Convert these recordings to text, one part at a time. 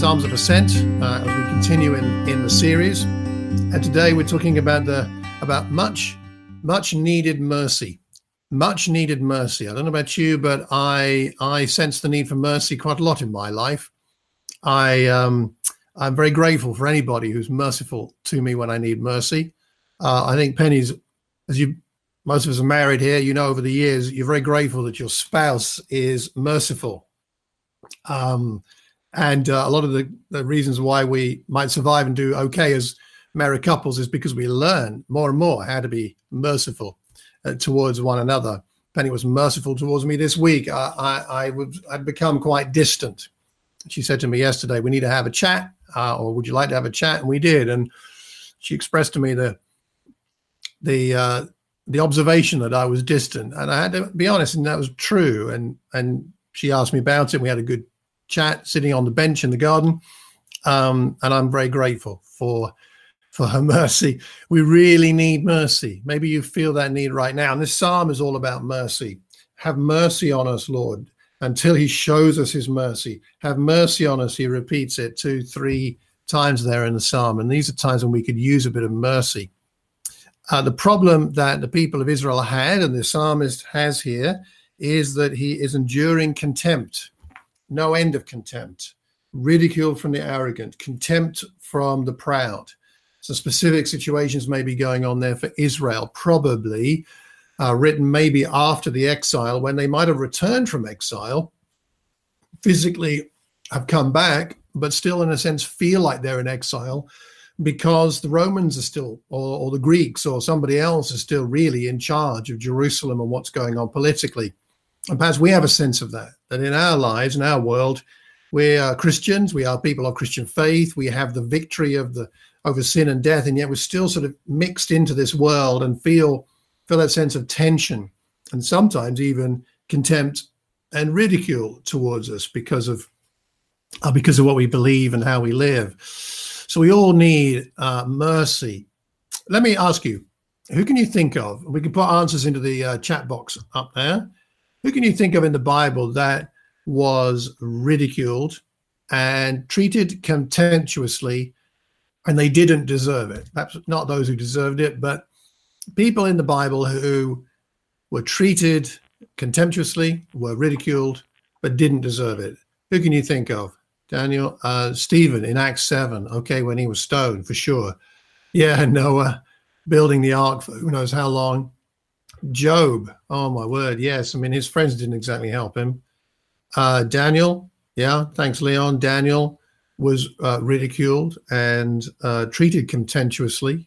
Psalms of Ascent uh, as we continue in, in the series. And today we're talking about the about much, much needed mercy. Much needed mercy. I don't know about you, but I I sense the need for mercy quite a lot in my life. I um, I'm very grateful for anybody who's merciful to me when I need mercy. Uh, I think Penny's, as you most of us are married here, you know, over the years, you're very grateful that your spouse is merciful. Um, and uh, a lot of the, the, reasons why we might survive and do okay as married couples is because we learn more and more how to be merciful uh, towards one another. Penny was merciful towards me this week. I, I, I would, I'd become quite distant. She said to me yesterday, "We need to have a chat, uh, or would you like to have a chat?" And we did. And she expressed to me the the uh, the observation that I was distant, and I had to be honest, and that was true. And and she asked me about it. We had a good chat sitting on the bench in the garden. Um, and I'm very grateful for for her mercy. We really need mercy. Maybe you feel that need right now. And this psalm is all about mercy. Have mercy on us, Lord, until he shows us his mercy. Have mercy on us. He repeats it two, three times there in the psalm. And these are times when we could use a bit of mercy. Uh, the problem that the people of Israel had, and the psalmist has here, is that he is enduring contempt no end of contempt, ridicule from the arrogant, contempt from the proud. So specific situations may be going on there for Israel, probably uh, written maybe after the exile when they might have returned from exile, physically have come back, but still, in a sense, feel like they're in exile because the Romans are still, or, or the Greeks or somebody else is still really in charge of Jerusalem and what's going on politically. And perhaps we have a sense of that, that in our lives, in our world, we are Christians, we are people of Christian faith, we have the victory of the over sin and death, and yet we're still sort of mixed into this world and feel feel that sense of tension and sometimes even contempt and ridicule towards us because of uh, because of what we believe and how we live. So we all need uh, mercy. Let me ask you, who can you think of? We can put answers into the uh, chat box up there. Who can you think of in the Bible that was ridiculed and treated contemptuously and they didn't deserve it? Perhaps not those who deserved it, but people in the Bible who were treated contemptuously, were ridiculed, but didn't deserve it. Who can you think of? Daniel, uh, Stephen in Acts 7. Okay, when he was stoned, for sure. Yeah, Noah building the ark for who knows how long. Job. Oh my word, yes. I mean, his friends didn't exactly help him. Uh, Daniel. Yeah, thanks, Leon. Daniel was uh, ridiculed and uh, treated contemptuously.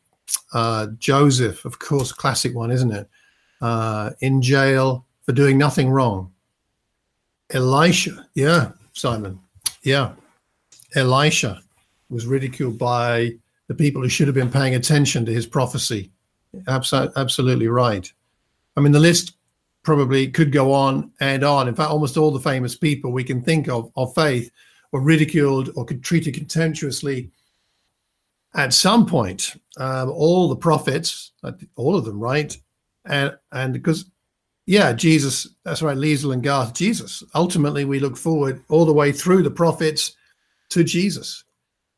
Uh, Joseph, of course, classic one, isn't it? Uh, in jail for doing nothing wrong. Elisha. Yeah, Simon. Yeah. Elisha was ridiculed by the people who should have been paying attention to his prophecy. Absolutely, absolutely right. I mean, the list probably could go on and on. In fact, almost all the famous people we can think of of faith were ridiculed or treated contemptuously at some point. Um, all the prophets, all of them, right? And and because yeah, Jesus, that's right, Liesl and Garth, Jesus. Ultimately, we look forward all the way through the prophets to Jesus.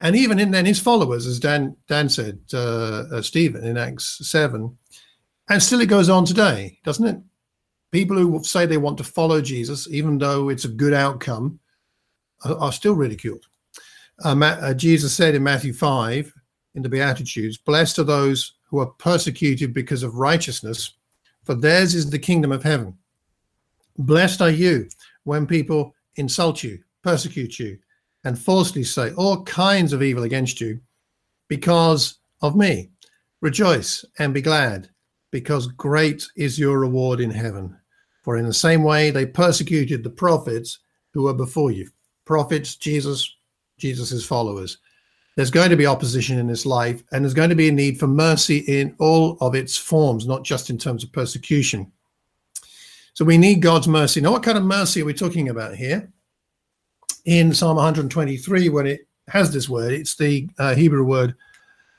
And even in then his followers, as Dan Dan said, uh, uh, Stephen in Acts 7, and still it goes on today, doesn't it? People who say they want to follow Jesus, even though it's a good outcome, are, still ridiculed. Uh, uh, Jesus said in Matthew 5 in the Beatitudes, Blessed are those who are persecuted because of righteousness, for theirs is the kingdom of heaven. Blessed are you when people insult you, persecute you, and falsely say all kinds of evil against you because of me. Rejoice and be glad because great is your reward in heaven. For in the same way they persecuted the prophets who were before you. Prophets, Jesus, Jesus' followers. There's going to be opposition in this life, and there's going to be a need for mercy in all of its forms, not just in terms of persecution. So we need God's mercy. Now, what kind of mercy are we talking about here? In Psalm 123, when it has this word, it's the uh, Hebrew word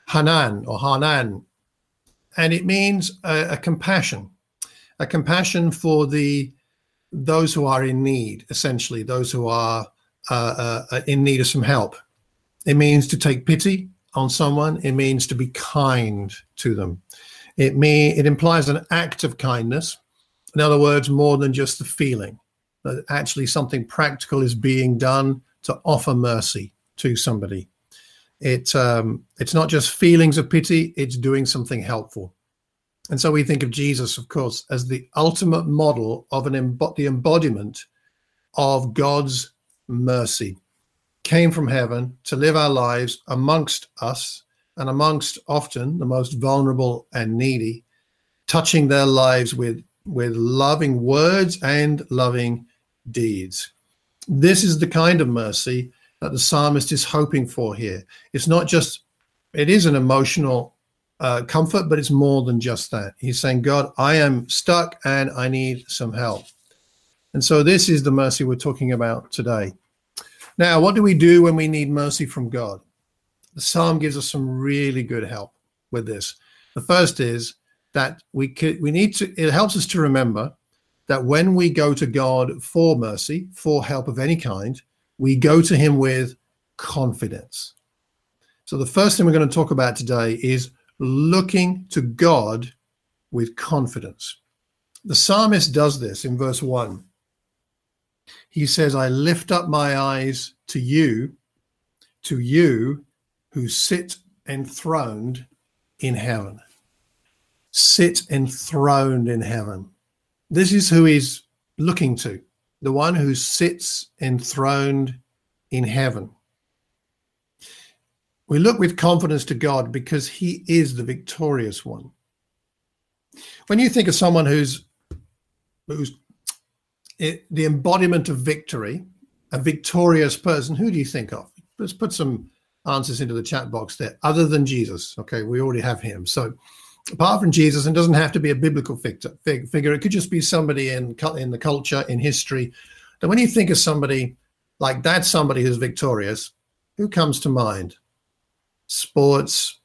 Hanan or Hanan, and it means a, a compassion, a compassion for the those who are in need, essentially, those who are uh, uh, in need of some help. It means to take pity on someone. It means to be kind to them. It may it implies an act of kindness. In other words, more than just the feeling. That actually something practical is being done to offer mercy to somebody. It um, it's not just feelings of pity; it's doing something helpful. And so we think of Jesus, of course, as the ultimate model of an the embodiment of God's mercy. Came from heaven to live our lives amongst us and amongst often the most vulnerable and needy, touching their lives with, with loving words and loving deeds. This is the kind of mercy that the psalmist is hoping for here. It's not just, it is an emotional uh, comfort, but it's more than just that. He's saying, God, I am stuck and I need some help. And so this is the mercy we're talking about today. Now, what do we do when we need mercy from God? The psalm gives us some really good help with this. The first is that we could, we need to it helps us to remember that when we go to God for mercy, for help of any kind, we go to him with confidence. So the first thing we're going to talk about today is looking to God with confidence. The psalmist does this in verse 1. He says, I lift up my eyes to you, to you who sit enthroned in heaven. Sit enthroned in heaven. This is who he's looking to, the one who sits enthroned in heaven. We look with confidence to God because he is the victorious one. When you think of someone who's who's it, the embodiment of victory, a victorious person, who do you think of? Let's put some answers into the chat box there, other than Jesus. Okay, we already have him. So, apart from Jesus, and doesn't have to be a biblical figure, it could just be somebody in in the culture, in history. That when you think of somebody like that, somebody who's victorious, who comes to mind? sports,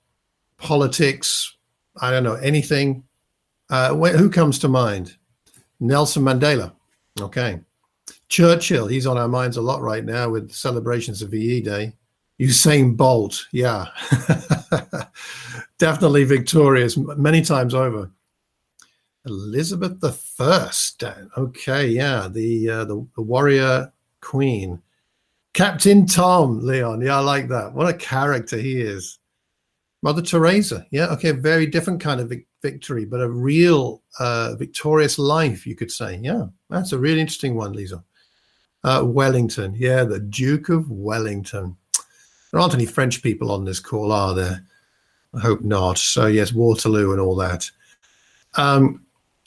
politics, I don't know, anything. Uh, wh- who comes to mind? Nelson Mandela. Okay. Churchill, he's on our minds a lot right now with celebrations of VE Day. Usain Bolt, yeah. Definitely victorious many times over. Elizabeth the First. Okay, yeah, the, uh, the the warrior queen. Captain Tom, Leon. Yeah, I like that. What a character he is. Mother Teresa. Yeah, okay, very different kind of victory, but a real uh, victorious life, you could say. Yeah, that's a really interesting one, Lisa. Uh, Wellington. Yeah, the Duke of Wellington. There aren't any French people on this call, are there? I hope not. So, yes, Waterloo and all that. Um,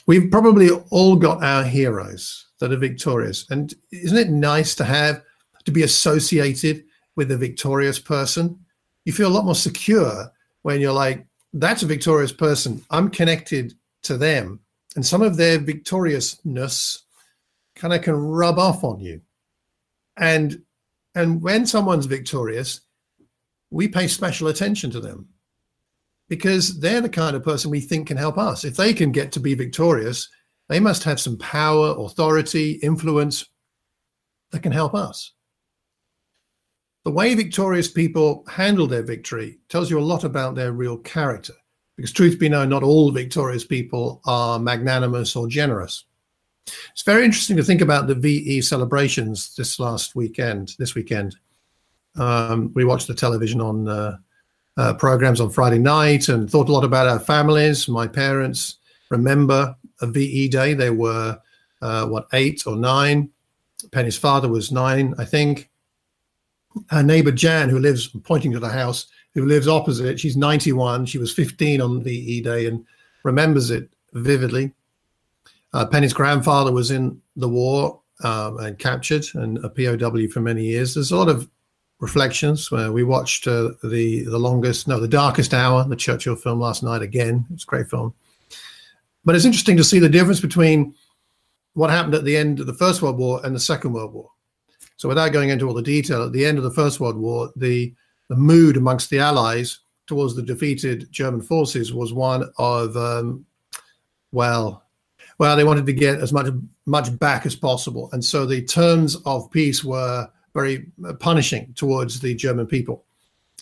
we've probably all got our heroes that are victorious. And isn't it nice to have to be associated with a victorious person. You feel a lot more secure when you're like, that's a victorious person. I'm connected to them. And some of their victoriousness kind of can rub off on you. And and when someone's victorious, we pay special attention to them because they're the kind of person we think can help us. If they can get to be victorious, they must have some power, authority, influence that can help us. The way victorious people handle their victory tells you a lot about their real character. Because, truth be known, not all victorious people are magnanimous or generous. It's very interesting to think about the VE celebrations this last weekend. This weekend, um, we watched the television on uh, uh, programs on Friday night and thought a lot about our families. My parents remember a VE day. They were uh, what eight or nine. Penny's father was nine, I think her neighbor Jan, who lives pointing to the house, who lives opposite, she's 91. She was 15 on VE Day and remembers it vividly. Uh, Penny's grandfather was in the war um, and captured and a POW for many years. There's a lot of reflections. where we watched uh, the the longest, no, the darkest hour, the Churchill film last night again. It's a great film. But it's interesting to see the difference between what happened at the end of the First World War and the Second World War. So, without going into all the detail, at the end of the First World War, the, the mood amongst the Allies towards the defeated German forces was one of, um, well, Well, they wanted to get as much much back as possible, and so the terms of peace were very punishing towards the German people.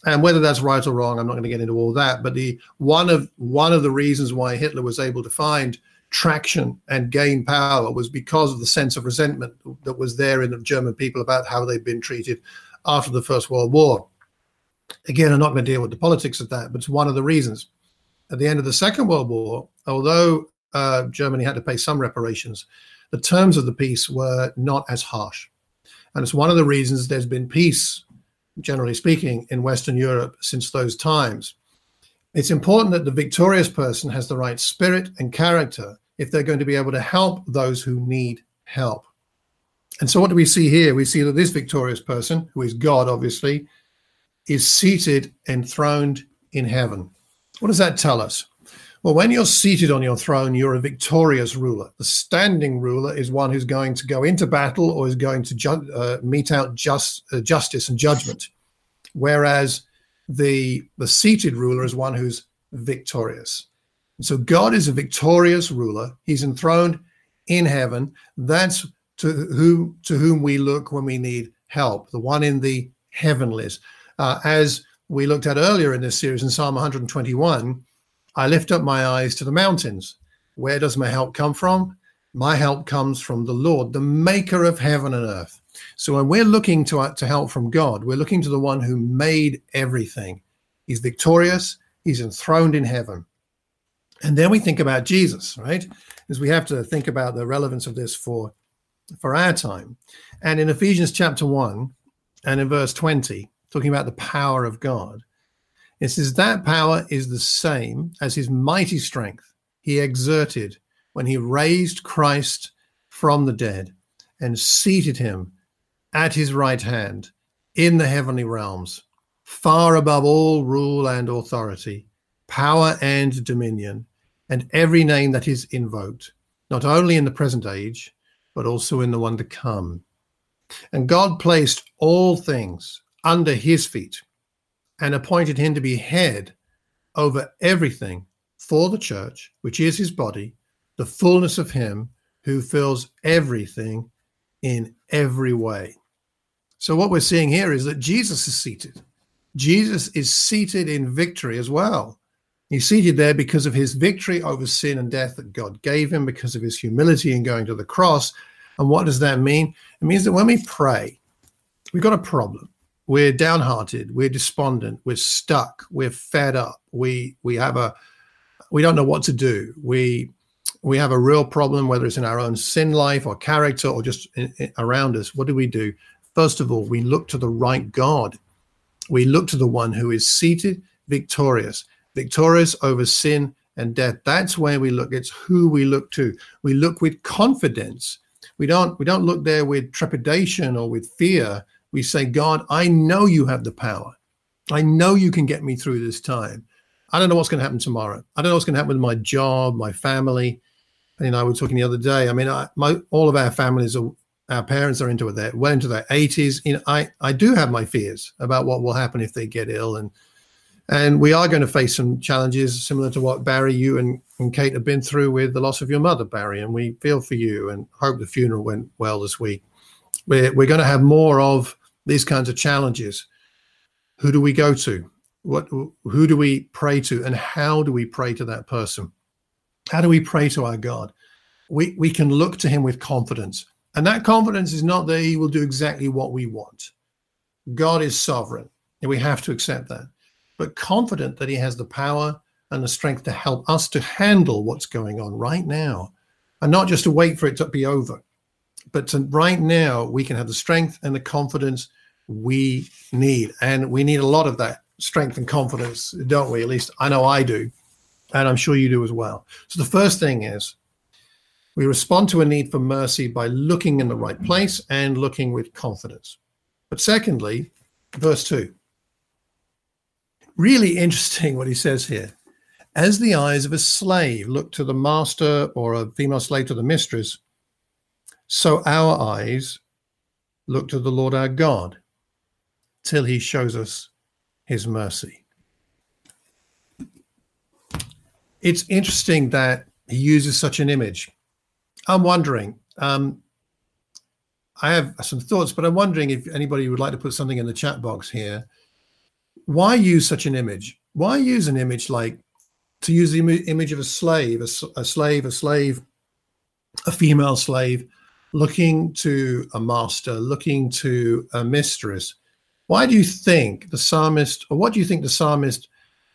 And whether that's right or wrong, I'm not going to get into all that. But the one of one of the reasons why Hitler was able to find traction and gain power was because of the sense of resentment that was there in the German people about how they'd been treated after the First World War. Again, I'm not going to deal with the politics of that, but it's one of the reasons. At the end of the Second World War, although uh, Germany had to pay some reparations, the terms of the peace were not as harsh. And it's one of the reasons there's been peace, generally speaking, in Western Europe since those times. It's important that the victorious person has the right spirit and character if they're going to be able to help those who need help. And so, what do we see here? We see that this victorious person, who is God, obviously, is seated enthroned in heaven. What does that tell us? Well, when you're seated on your throne, you're a victorious ruler. The standing ruler is one who's going to go into battle or is going to ju- uh, mete out just, uh, justice and judgment, whereas the the seated ruler is one who's victorious. So God is a victorious ruler. He's enthroned in heaven. That's to who to whom we look when we need help. The one in the heavenlies, uh, as we looked at earlier in this series in Psalm 121. I lift up my eyes to the mountains. Where does my help come from? My help comes from the Lord, the maker of heaven and earth. So when we're looking to, uh, to help from God, we're looking to the one who made everything. He's victorious, he's enthroned in heaven. And then we think about Jesus, right? Because we have to think about the relevance of this for for our time. And in Ephesians chapter 1 and in verse 20, talking about the power of God, it says that power is the same as his mighty strength he exerted when he raised Christ from the dead and seated him at his right hand in the heavenly realms, far above all rule and authority, power and dominion and every name that is invoked, not only in the present age, but also in the one to come. And God placed all things under his feet and appointed him to be head over everything for the church, which is his body, the fullness of him who fills everything in every way. So, what we're seeing here is that Jesus is seated. Jesus is seated in victory as well. He's seated there because of his victory over sin and death that God gave him, because of his humility in going to the cross. And what does that mean? It means that when we pray, we've got a problem. We're downhearted, we're despondent, we're stuck, we're fed up, we we have a we don't know what to do. We we have a real problem, whether it's in our own sin life or character or just in, in, around us. What do we do? First of all, we look to the right God. We look to the one who is seated victorious victorious over sin and death. That's where we look. It's who we look to. We look with confidence. We don't we don't look there with trepidation or with fear. We say, God, I know you have the power. I know you can get me through this time. I don't know what's going to happen tomorrow. I don't know what's going to happen with my job, my family. And, you know, I was talking the other day. I mean, I, my, all of our families are, our parents are into it. well into their 80s. You know, I, I do have my fears about what will happen if they get ill and and we are going to face some challenges similar to what Barry, you and, and Kate have been through with the loss of your mother, Barry. And we feel for you and hope the funeral went well this week. We're, we're going to have more of these kinds of challenges. Who do we go to? What, who do we pray to? And how do we pray to that person? How do we pray to our God? We, we can look to him with confidence. And that confidence is not that he will do exactly what we want. God is sovereign, and we have to accept that but confident that he has the power and the strength to help us to handle what's going on right now and not just to wait for it to be over but to right now we can have the strength and the confidence we need. And we need a lot of that strength and confidence don't we? At least i know i do. And i'm sure you do as well. So the first thing is we respond to a need for mercy by looking in the right place and looking with confidence. But secondly verse 2 really interesting what he says here. As the eyes of a slave look to the master or a female slave to the mistress, so our eyes look to the Lord our God till he shows us his mercy. It's interesting that he uses such an image. I'm wondering. Um, I have some thoughts, but I'm wondering if anybody would like to put something in the chat box here. Why use such an image? Why use an image like to use the Im- image of a slave, a, a slave, a slave, a female slave, looking to a master, looking to a mistress? Why do you think the psalmist, or what do you think the psalmist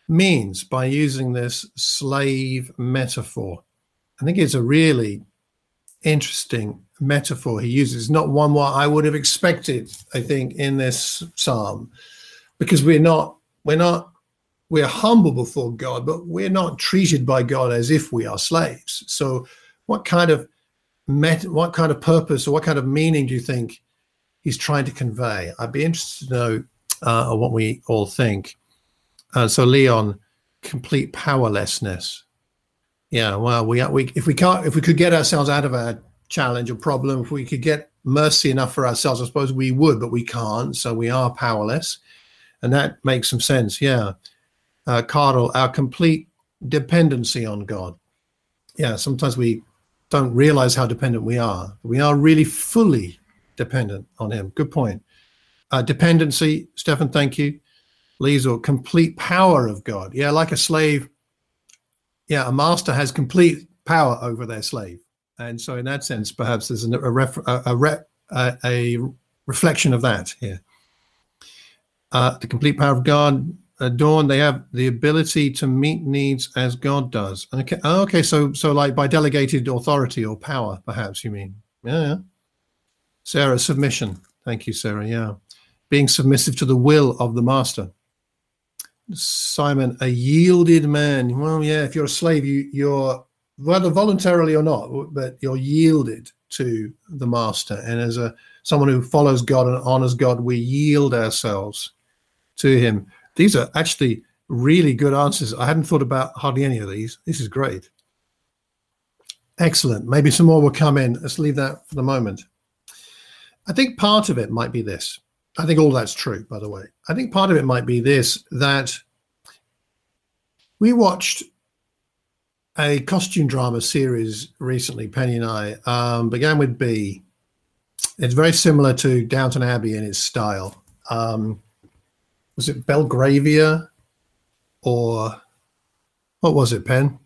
means by using this slave metaphor? I think it's a really interesting metaphor he uses, not one what I would have expected, I think, in this psalm, because we're not, we're not, we're humble before God, but we're not treated by God as if we are slaves. So, what kind of met, what kind of purpose or what kind of meaning do you think he's trying to convey? I'd be interested to know uh, what we all think. Uh, so, Leon, complete powerlessness. Yeah, well, we we if we can't if we could get ourselves out of our challenge or problem, if we could get mercy enough for ourselves, I suppose we would, but we can't. So we are powerless, and that makes some sense. Yeah, uh, Carl, our complete dependency on God. Yeah, sometimes we don't realize how dependent we are. We are really fully dependent on Him. Good point. Uh, dependency, Stefan. Thank you. Liesel, complete power of God. Yeah, like a slave yeah, a master has complete power over their slave, and so in that sense, perhaps there's a, ref, a, a, a, a reflection of that here. Uh, the complete power of God, adorned, they have the ability to meet needs as God does. Okay, okay, so so like by delegated authority or power, perhaps you mean? Yeah, yeah. Sarah, submission. Thank you, Sarah. Yeah, being submissive to the will of the master. Simon, a yielded man. Well, yeah, if you're a slave, you, you're whether voluntarily or not, but you're yielded to the master. And as a someone who follows God and honors God, we yield ourselves to him. These are actually really good answers. I hadn't thought about hardly any of these. This is great. Excellent. Maybe some more will come in. Let's leave that for the moment. I think part of it might be this. I think all that's true, by the way. I think part of it might be this that we watched a costume drama series recently, Penny and I, um, began with B. It's very similar to Downton Abbey in its style. Um, was it Belgravia or what was it, Pen?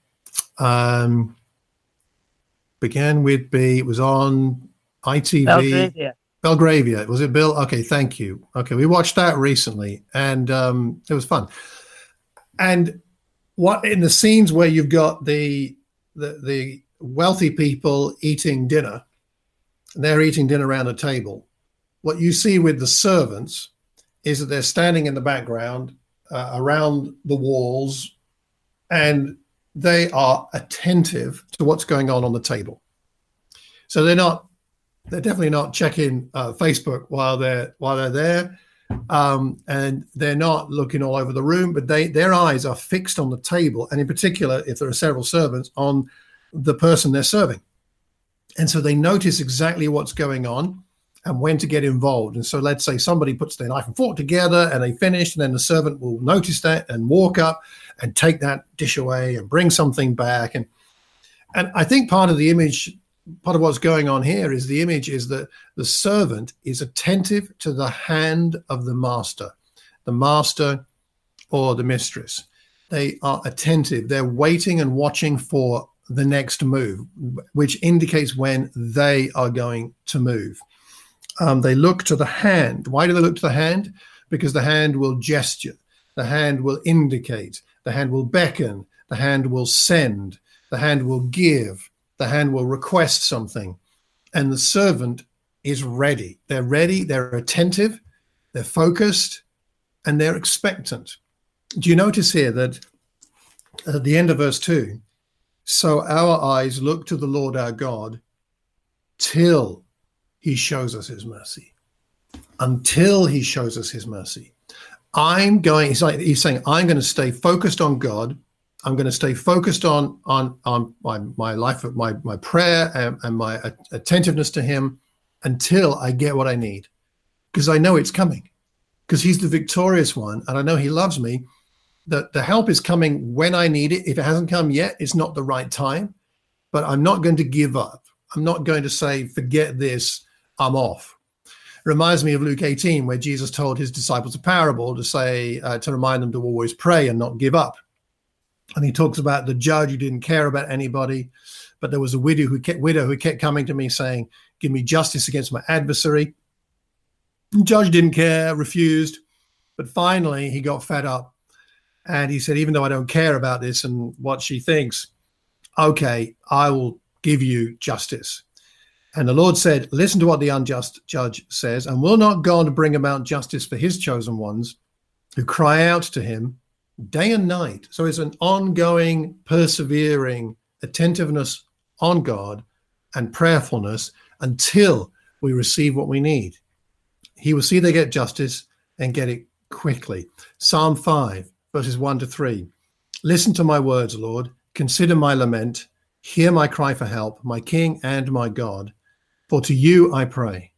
Um, began with B. It was on ITV. Belgravia. Belgravia. Was it Bill? Okay, thank you. Okay, we watched that recently, and um, it was fun. And what in the scenes where you've got the the, the wealthy people eating dinner, they're eating dinner around a table. What you see with the servants is that they're standing in the background uh, around the walls, and they are attentive to what's going on on the table. So they're not they're definitely not checking uh, Facebook while they're while they're there, um, and they're not looking all over the room. But they their eyes are fixed on the table, and in particular, if there are several servants, on the person they're serving, and so they notice exactly what's going on and when to get involved. And so let's say somebody puts their knife and fork together and they finish, and then the servant will notice that and walk up and take that dish away and bring something back. And and I think part of the image part of what's going on here is the image is that the servant is attentive to the hand of the master, the master or the mistress. They are attentive. They're waiting and watching for the next move, which indicates when they are going to move. Um, they look to the hand. Why do they look to the hand? Because the hand will gesture, the hand will indicate, the hand will beckon, the hand will send, the hand will give, the hand will request something, and the servant is ready. They're ready, they're attentive, they're focused, and they're expectant. Do you notice here that at the end of verse 2 so our eyes look to the Lord our God till he shows us his mercy. Until he shows us his mercy. I'm going, he's, like, he's saying, I'm going to stay focused on God I'm going to stay focused on on on my my life, my my prayer and, and my attentiveness to Him until I get what I need, because I know it's coming, because He's the victorious one, and I know He loves me. That the help is coming when I need it. If it hasn't come yet, it's not the right time. But I'm not going to give up. I'm not going to say, forget this, I'm off. It reminds me of Luke 18, where Jesus told his disciples a parable to say, uh, to remind them to always pray and not give up. And he talks about the judge who didn't care about anybody, but there was a widow who kept, widow who kept coming to me saying, Give me justice against my adversary. The judge didn't care, refused. But finally, he got fed up and he said, Even though I don't care about this and what she thinks, okay, I will give you justice. And the Lord said, Listen to what the unjust judge says, and will not God bring about justice for his chosen ones who cry out to him day and night? So it's an ongoing, persevering attentiveness on God and prayerfulness until we receive what we need. He will see they get justice and get it quickly. Psalm 5, verses 1 to 3. Listen to my words, Lord. Consider my lament. Hear my cry for help, my King and my God. For to you I pray.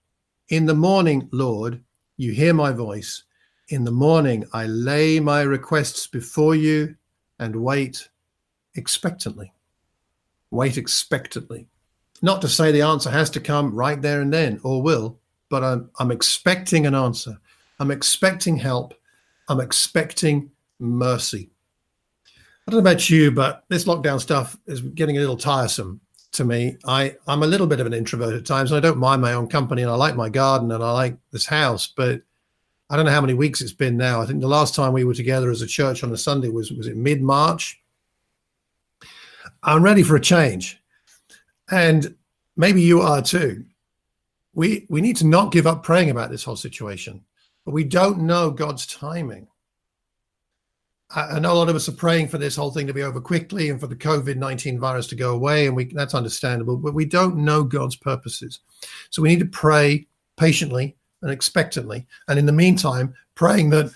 In the morning, Lord, you hear my voice. In the morning, I lay my requests before you and wait expectantly. Wait expectantly. Not to say the answer has to come right there and then or will, but I'm, I'm expecting an answer. I'm expecting help. I'm expecting mercy. I don't know about you, but this lockdown stuff is getting a little tiresome to me. I, I'm a little bit of an introvert at times, and I don't mind my own company, and I like my garden, and I like this house. But I don't know how many weeks it's been now. I think the last time we were together as a church on a Sunday was was it mid March. I'm ready for a change, and maybe you are too. We we need to not give up praying about this whole situation, but we don't know God's timing. I know a lot of us are praying for this whole thing to be over quickly and for the COVID 19 virus to go away, and we, that's understandable, but we don't know God's purposes. So we need to pray patiently and expectantly. And in the meantime, praying that,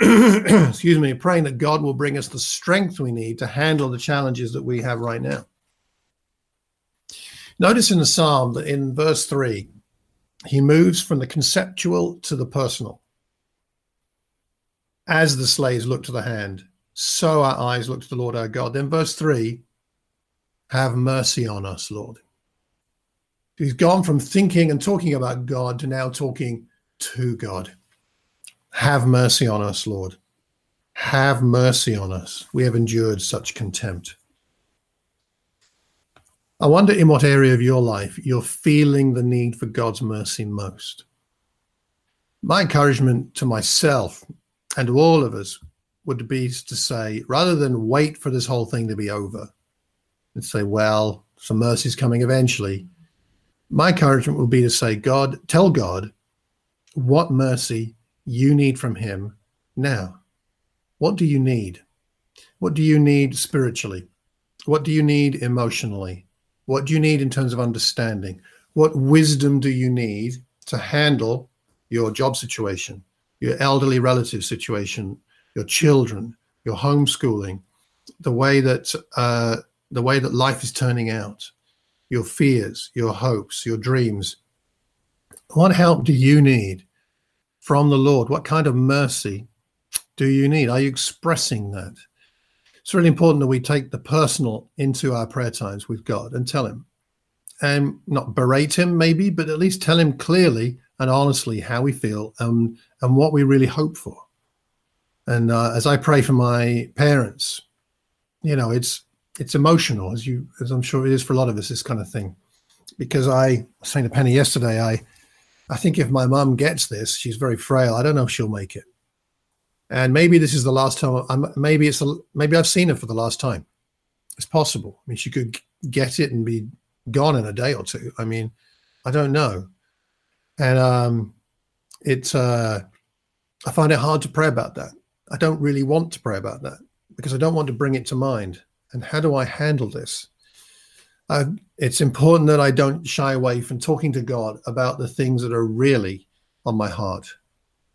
excuse me, praying that God will bring us the strength we need to handle the challenges that we have right now. Notice in the psalm that in verse 3, he moves from the conceptual to the personal. As the slaves look to the hand, so our eyes look to the Lord our God. Then, verse 3 Have mercy on us, Lord. He's gone from thinking and talking about God to now talking to God. Have mercy on us, Lord. Have mercy on us. We have endured such contempt. I wonder in what area of your life you're feeling the need for God's mercy most. My encouragement to myself and to all of us would be to say, rather than wait for this whole thing to be over and say, well, some mercy's coming eventually, my encouragement would be to say, God, tell God what mercy you need from Him now. What do you need? What do you need spiritually? What do you need emotionally? What do you need in terms of understanding? What wisdom do you need to handle your job situation? Your elderly relative situation, your children, your homeschooling, the way that uh, the way that life is turning out, your fears, your hopes, your dreams. What help do you need from the Lord? What kind of mercy do you need? Are you expressing that? It's really important that we take the personal into our prayer times with God and tell Him, and not berate Him, maybe, but at least tell Him clearly and honestly how we feel and, and what we really hope for. And uh, as I pray for my parents, you know, it's it's emotional, as you as I'm sure it is for a lot of us, this kind of thing. Because I was saying to Penny yesterday, I I think if my mum gets this, she's very frail. I don't know if she'll make it. And maybe this is the last time. I'm, maybe it's a, maybe I've seen her for the last time. It's possible. I mean, she could get it and be gone in a day or two. I mean, I don't know and um, it's uh, I find it hard to pray about that. I don't really want to pray about that because I don't want to bring it to mind. And how do I handle this? It's important that I don't shy away from talking to God about the things that are really on my heart,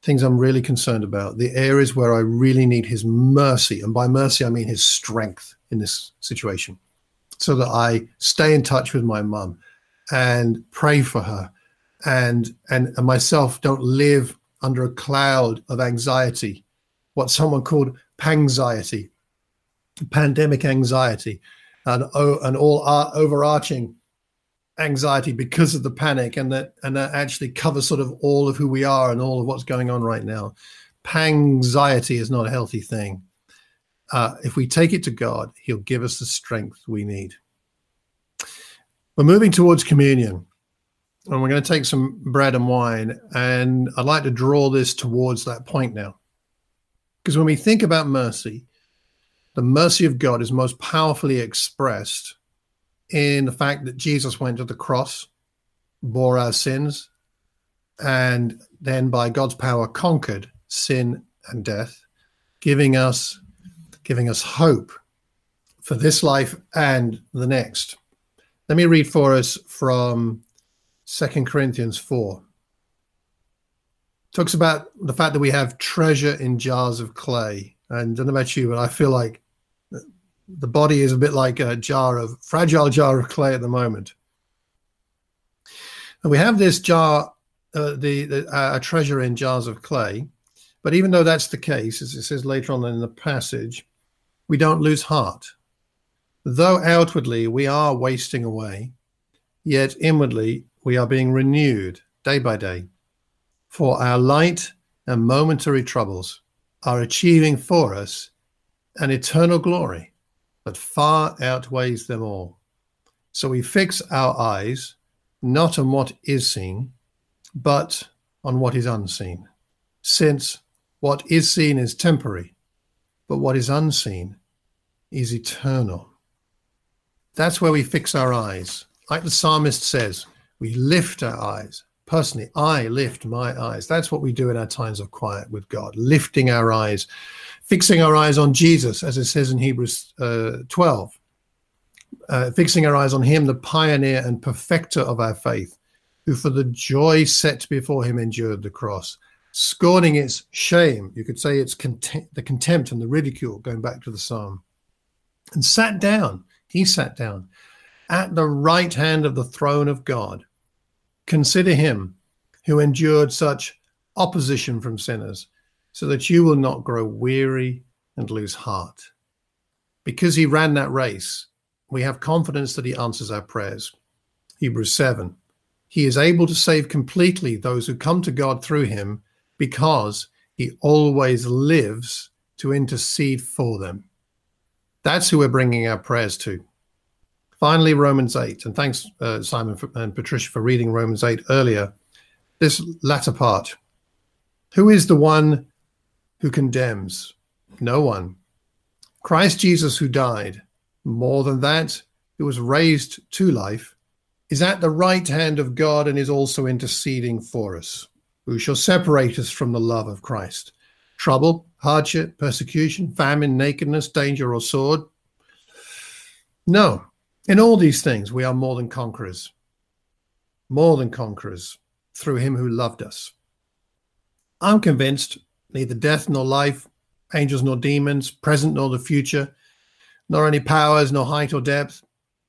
things I'm really concerned about, the areas where I really need His mercy. And by mercy, I mean His strength in this situation, so that I stay in touch with my mum and pray for her and, and myself don't live under a cloud of anxiety, what someone called pangxiety, pandemic anxiety, and, and all overarching anxiety because of the panic and that and that actually covers sort of all of who we are and all of what's going on right now. Anxiety is not a healthy thing. Uh, if we take it to god he'll give us the strength we need. We're moving towards communion and we're going to take some bread and wine and i'd like to draw this towards that point now because when we think about mercy the mercy of god is most powerfully expressed in the fact that Jesus went to the cross, bore our sins, and then by God's power conquered sin and death, giving us giving us hope for this life and the next. Let me read for us from Second Corinthians 4. Talks about the fact that we have treasure in jars of clay. And I don't know about you, but I feel like the body is a bit like a jar of fragile jar of clay at the moment. And we have this jar, uh, the, the uh, a treasure in jars of clay. But even though that's the case, as it says later on in the passage, we don't lose heart. Though outwardly we are wasting away, yet inwardly we are being renewed day by day. For our light and momentary troubles are achieving for us an eternal glory that far outweighs them all. So we fix our eyes not on what is seen, but on what is unseen, since what is seen is temporary, but what is unseen is eternal. That's where we fix our eyes. Like the psalmist says, we lift our eyes. Personally, I lift my eyes. That's what we do in our times of quiet with God, lifting our eyes fixing our eyes on Jesus, as it says in Hebrews uh, 12, uh, fixing our eyes on him, the pioneer and perfecter of our faith, who for the joy set before him endured the cross, scorning its shame. You could say it's the contempt and the ridicule, going back to the psalm, and sat down. He sat down at the right hand of the throne of God. Consider him who endured such opposition from sinners so that you will not grow weary and lose heart. Because he ran that race, we have confidence that he answers our prayers. Hebrews 7. He is able to save completely those who come to God through him because he always lives to intercede for them. That's who we're bringing our prayers to. Finally, Romans 8. And thanks, uh, Simon and Patricia, for reading Romans 8 earlier. This latter part. Who is the one who condemns? No one. Christ Jesus, who died, more than that, who was raised to life, is at the right hand of God and is also interceding for us. Who shall separate us from the love of Christ? Trouble, hardship, persecution, famine, nakedness, danger, or sword? No. In all these things, we are more than conquerors. More than conquerors through him who loved us. I'm convinced neither death nor life, angels nor demons, present nor the future, nor any powers, nor height or depth,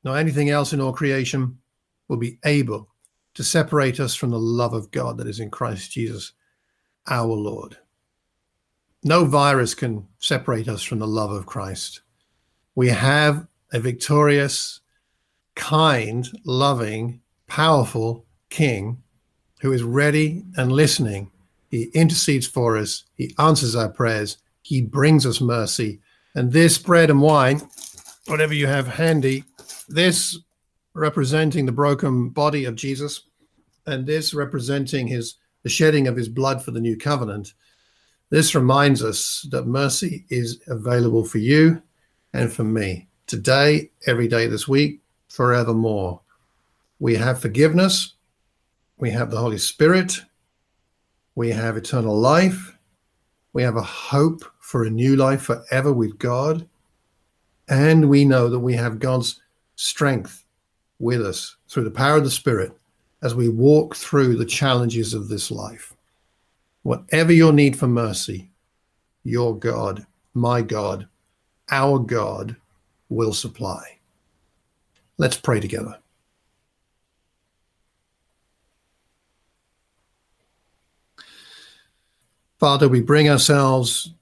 nor anything else in all creation will be able to separate us from the love of God that is in Christ Jesus, our Lord. No virus can separate us from the love of Christ. We have a victorious, kind, loving, powerful King who is ready and listening he intercedes for us. He answers our prayers. He brings us mercy. And this bread and wine, whatever you have handy, this representing the broken body of Jesus, and this representing his the shedding of his blood for the new covenant. This reminds us that mercy is available for you and for me today, every day this week, forevermore. We have forgiveness. We have the Holy Spirit. We have eternal life. We have a hope for a new life forever with God. And we know that we have God's strength with us through the power of the Spirit as we walk through the challenges of this life. Whatever your need for mercy, your God, my God, our God will supply. Let's pray together. Father, we bring ourselves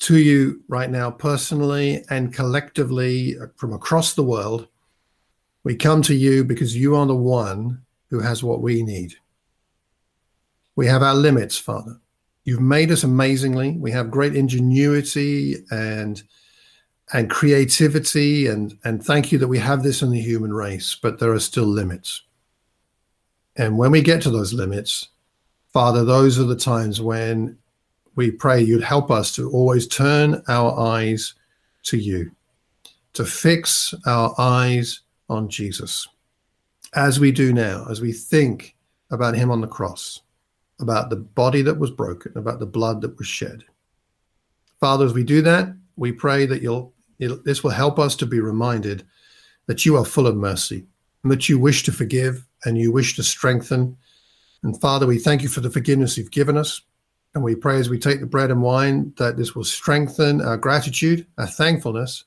to you right now, personally and collectively from across the world. We come to you because you are the one who has what we need. We have our limits, Father. You've made us amazingly. We have great ingenuity and and creativity and and thank you that we have this in the human race, but there are still limits. And when we get to those limits, Father, those are the times when we pray you'd help us to always turn our eyes to you, to fix our eyes on Jesus, as we do now, as we think about him on the cross, about the body that was broken, about the blood that was shed. Father, as we do that, we pray that you'll, this will help us to be reminded that you are full of mercy and that you wish to forgive and you wish to strengthen. And Father, we thank you for the forgiveness you've given us. And we pray as we take the bread and wine that this will strengthen our gratitude, our thankfulness,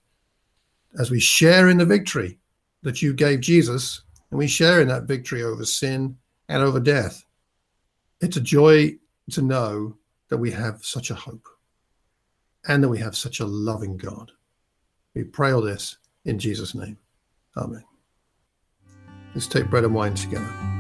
as we share in the victory that you gave Jesus, and we share in that victory over sin and over death. It's a joy to know that we have such a hope and that we have such a loving God. We pray all this in Jesus' name. Amen. Let's take bread and wine together.